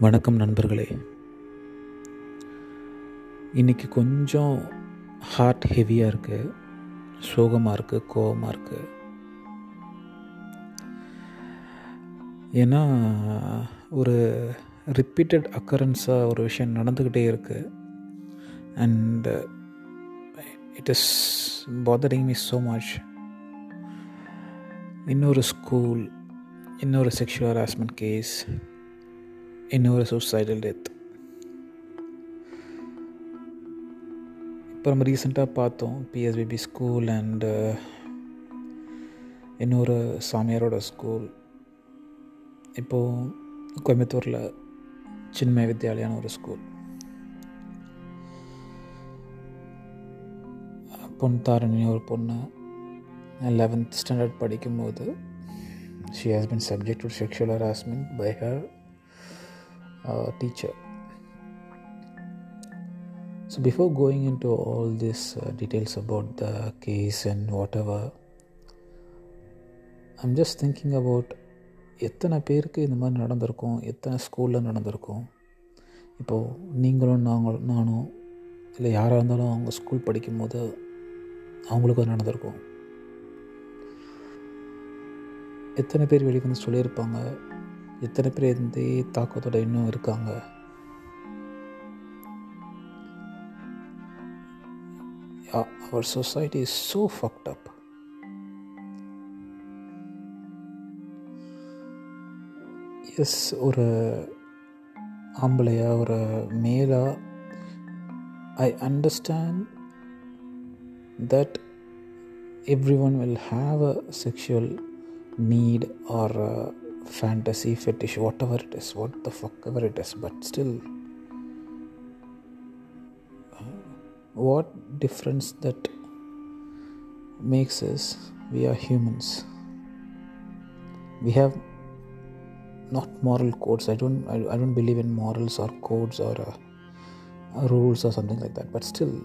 வணக்கம் நண்பர்களே. இன்றைக்கி கொஞ்சம் ஹார்ட் ஹெவியாக இருக்குது சோகமாக இருக்குது கோபமாக இருக்குது ஏன்னா ஒரு ரிப்பீட்டட் அக்கரன்ஸாக ஒரு விஷயம் நடந்துக்கிட்டே இருக்குது and it is bothering me so much இன்னொரு ஸ்கூல் இன்னொரு செக்ஷுவல் ஹராஸ்மெண்ட் கேஸ் இன்னொரு சூசைடல் டெத் இப்போ நம்ம ரீசெண்டாக பார்த்தோம். பிஎஸ்பிபி ஸ்கூல் அண்டு இன்னொரு சாமியாரோட ஸ்கூல் இப்போது கோயம்புத்தூரில் சின்மய வித்யாலயான ஒரு ஸ்கூல் பொன் தாரணி ஒரு பொண்ணு. லெவன்த் ஸ்டாண்டர்ட் படிக்கும்போது she has been subject to sexual harassment by her uh, teacher. So, before going into all these uh, details about the case and whatever, I'm just thinking about எத்தனை பேருக்கு இந்த மாதிரி நடந்திருக்கும் எத்தனை ஸ்கூலில் நடந்திருக்கும் இப்போது நீங்களும் நாங்கள் நானும் இல்லை யாராக இருந்தாலும் அவங்க ஸ்கூல் படிக்கும்போது அவங்களுக்கும் அது நடந்திருக்கும் எத்தனை பேர் வெளியே வந்து சொல்லியிருப்பாங்க எத்தனை பேர் இந்த தாக்கத்தோட இன்னும் இருக்காங்க? அவர் society is so fucked up as ஒரு ஆம்பளையா ஒரு மேலா I understand that everyone will have a sexual need or uh, fantasy fetish whatever it is what the fuck ever it is but still uh, what difference that makes us we are humans. We have not moral codes. I don't i, don't believe in morals or codes or uh, rules or something like that but still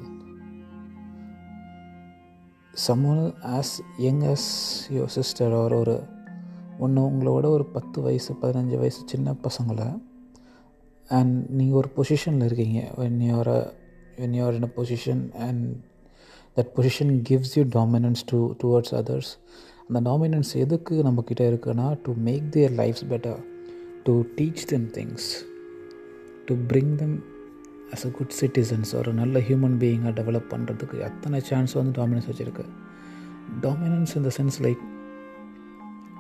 someone as young as your sister or ஒரு ஒன்று உங்களோட ஒரு பத்து வயசு பதினஞ்சு வயசு சின்ன பசங்களை அண்ட் நீங்கள் ஒரு பொசிஷனில் இருக்கீங்க. When you're when you're in a position and that position gives you dominance to towards others அந்த டாமினன்ஸ் எதுக்கு நம்மக்கிட்ட இருக்குன்னா to make their lives better to teach them things to bring them as a good citizens ஒரு நல்ல human பீயிங்காக develop பண்ணுறதுக்கு அத்தனை chance வந்து dominance வச்சுருக்கு? டாமினன்ஸ் இந்த சென்ஸ் லைக்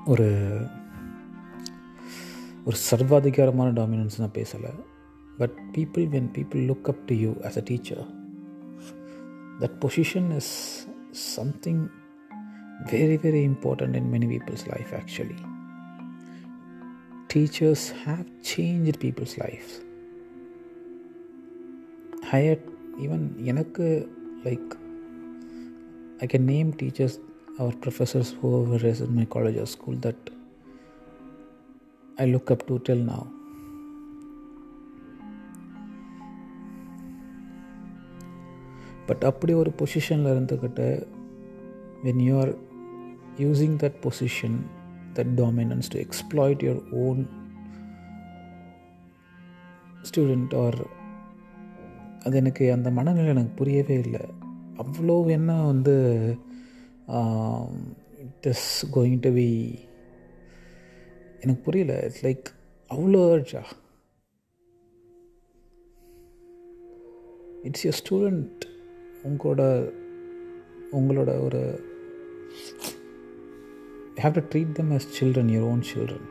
ஒரு ஒரு சர்வாதிகாரமான டாமினன்ஸ் நான் பேசலை. But people when people look up to you as a teacher that position is something very very important in many people's life actually teachers have change people's life higher even எனக்கு like I can name teachers our professors who were in my college or school that I look up to till now. But அப்படி ஒரு பொசிஷனில் இருந்துக்கிட்டு when you are using that position that dominance to exploit your own student or அது எனக்கு அந்த மனநிலை எனக்கு புரியவே இல்லை அவ்வளோ என்ன வந்து it is going to be எனக்கு புரியல. இட்ஸ் லைக் அவ்வளோ அர்ஜா இட்ஸ் எ ஸ்டூடெண்ட் உங்களோட உங்களோட ஒரு have to treat them as children your own children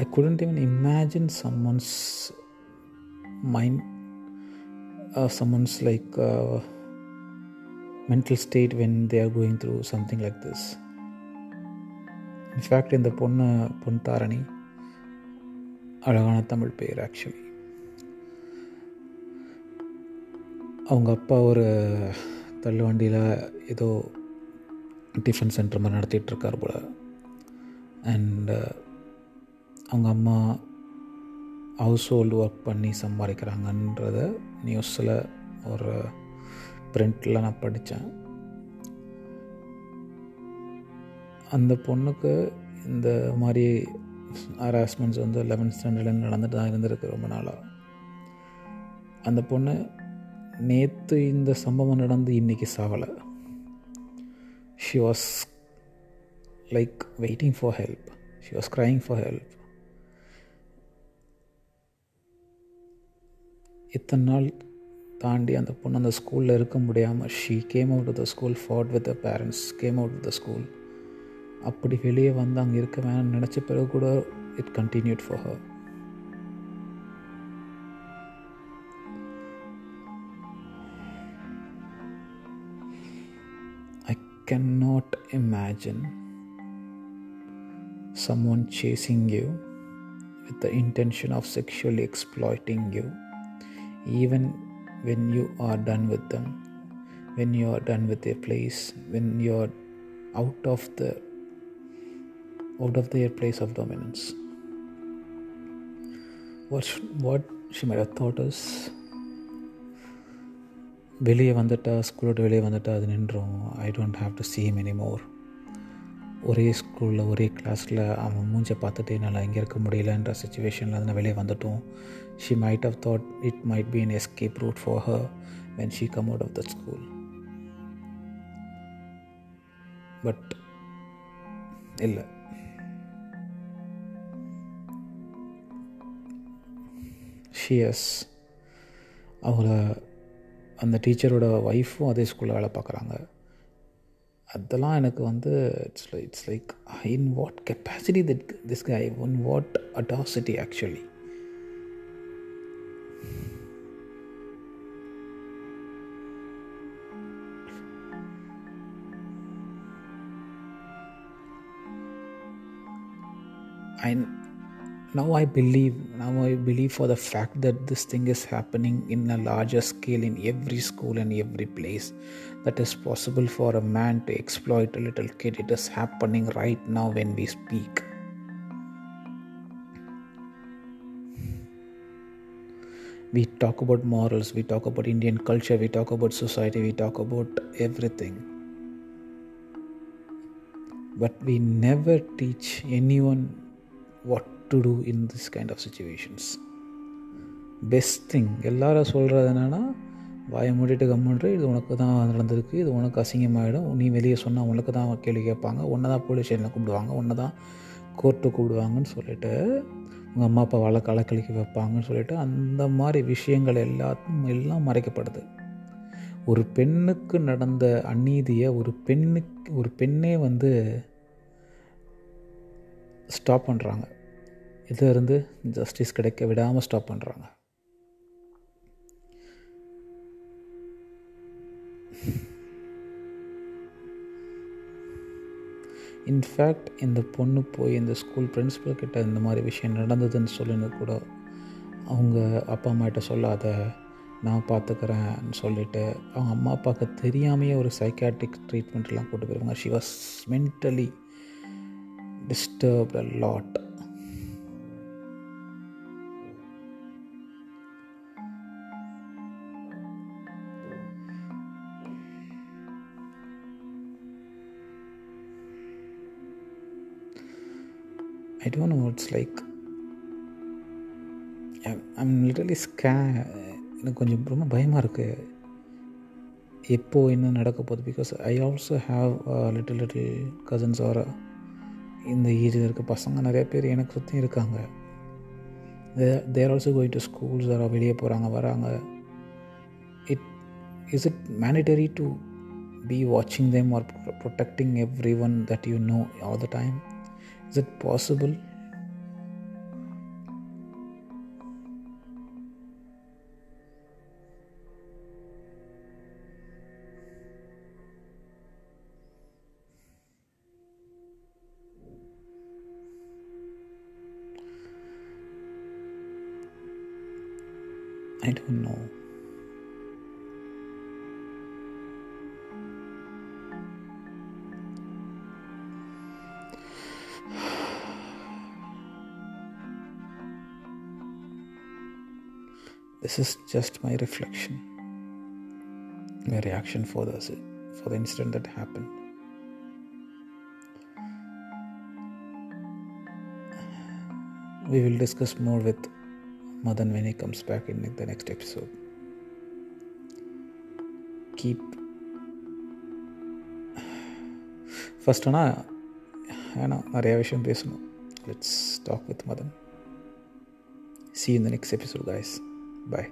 I couldn't even imagine someone's mind, uh, someone's like uh, mental state when they are going through something like this. In fact இந்த பொண்ணு பொன் தாரணி அழகான தமிழ் பேர் actually அவங்க அப்பா ஒரு தள்ளுவண்டியில் ஏதோ tiffin centre மாதிரி நடத்திட்டுருக்கார் போல் and அவங்க அம்மா ஹவுஸ் ஹோல்டு ஒர்க் பண்ணி சம்பாதிக்கிறாங்கன்றத நியூஸில் ஒரு பிரிண்டில் நான் படித்தேன் அந்த பொண்ணுக்கு இந்த மாதிரி ஹராஸ்மெண்ட்ஸ் வந்து லெவன்த் ஸ்டாண்டர்டில் நடந்துட்டு தான் இருந்திருக்கு ரொம்ப நாளாக அந்த பொண்ணு நேற்று இந்த சம்பவம் நடந்து இன்றைக்கி சாவலை she was like waiting for help she was crying for help இத்தனை நாள் தாண்டி அந்த பொண்ணு அந்த ஸ்கூலில் இருக்க முடியாமல் she came out the school fought with the parents came out the school அப்படி வெளியே வந்து அங்கே இருக்க வேணும்னு நினச்ச பிறகு கூட it continued for her I can not imagine some someone chasing you with the intention of sexually exploiting you, even when you are done with them, when you are done with their place, when you are out of the out of their place of dominance. What sh- what she might have thought is வெளியே வந்துட்டா ஸ்கூலோட வெளியே வந்துட்டா அது நின்றோம் I don't have to see him anymore ஒரே ஸ்கூலில் ஒரே கிளாஸில் அவன் மூஞ்சை பார்த்துட்டு என்னால் இங்கே இருக்க முடியலன்ற சுச்சுவேஷனில் இருந்து வெளியே வந்துட்டோம். She might have thought it might be an escape route for her when she come out of that school but இல்லை. ஷியஸ் அவங்கள அந்த டீச்சரோட ஒய்ஃபும் அதே ஸ்கூலில் வேலை பார்க்குறாங்க. அதெல்லாம் எனக்கு வந்து it's like it's like in what capacity that this guy in what audacity actually I now I believe now I believe for the fact that this thing is happening in a larger scale in every school and every place. That is possible for a man to exploit a little kid. It is happening right now when we speak. We talk about morals we talk about indian culture we talk about society we talk about everything. But we never teach anyone what to do in this kind of situations best thing எல்லாரும் சொல்கிறது என்னென்னா வாயை மூடிட்டு கம்முன்ற இது உனக்கு தான் நடந்திருக்கு இது உனக்கு அசிங்கமாகிடும் நீ வெளியே சொன்னால் உனக்கு தான் கேள்வி கேட்பாங்க ஒன்றை தான் போலீஸ் ஸ்டேஷனில் கூப்பிடுவாங்க ஒன்றை தான் கோர்ட்டு கூப்பிடுவாங்கன்னு சொல்லிட்டு உங்கள் அம்மா அப்பா வழக்கு கலக்கழிக்க வைப்பாங்கன்னு சொல்லிட்டு அந்த மாதிரி விஷயங்கள் எல்லாத்தையும் எல்லாம் மறைக்கப்படுது. ஒரு பெண்ணுக்கு நடந்த அநீதியை ஒரு பெண்ணுக்கு ஒரு பெண்ணே வந்து ஸ்டாப் பண்ணுறாங்க இதிலிருந்து ஜஸ்டிஸ் கிடைக்க விடாமல் ஸ்டாப் பண்ணுறாங்க இன்ஃபேக்ட் இந்த பொண்ணு போய் இந்த ஸ்கூல் பிரின்ஸிபல் கிட்ட இந்த மாதிரி விஷயம் நடந்ததுன்னு சொல்லினு கூட அவங்க அப்பா அம்மாட்ட சொல்லாத நான் பார்த்துக்கிறேன்னு சொல்லிட்டு அவங்க அம்மா அப்பாவுக்கு தெரியாமையே ஒரு சைக்காட்ரிக் ட்ரீட்மெண்ட்லாம் கூட்டு போயிருவாங்க. She was mentally disturb a lot I don't know, it's like. I'm literally scared எனக்கு கொஞ்சம் ரொம்ப பயமாக இருக்குது எப்போது என்ன நடக்க போகுது? Because I also have little little cousins or இந்த ஏஜில் இருக்க பசங்க நிறைய பேர் எனக்கு சுற்றி இருக்காங்க. They're also going to schools வர வெளியே போகிறாங்க வராங்க. It is it mandatory to be வாட்சிங் them or protecting everyone that you know all the time is it possible I don't know. This is just my reflection, my reaction for the, for the incident that happened. We will discuss more with Madan when he comes back in the next episode. Keep first ஆனால் வேணாம் Let's talk with Madan. See you in the next episode, guys. Bye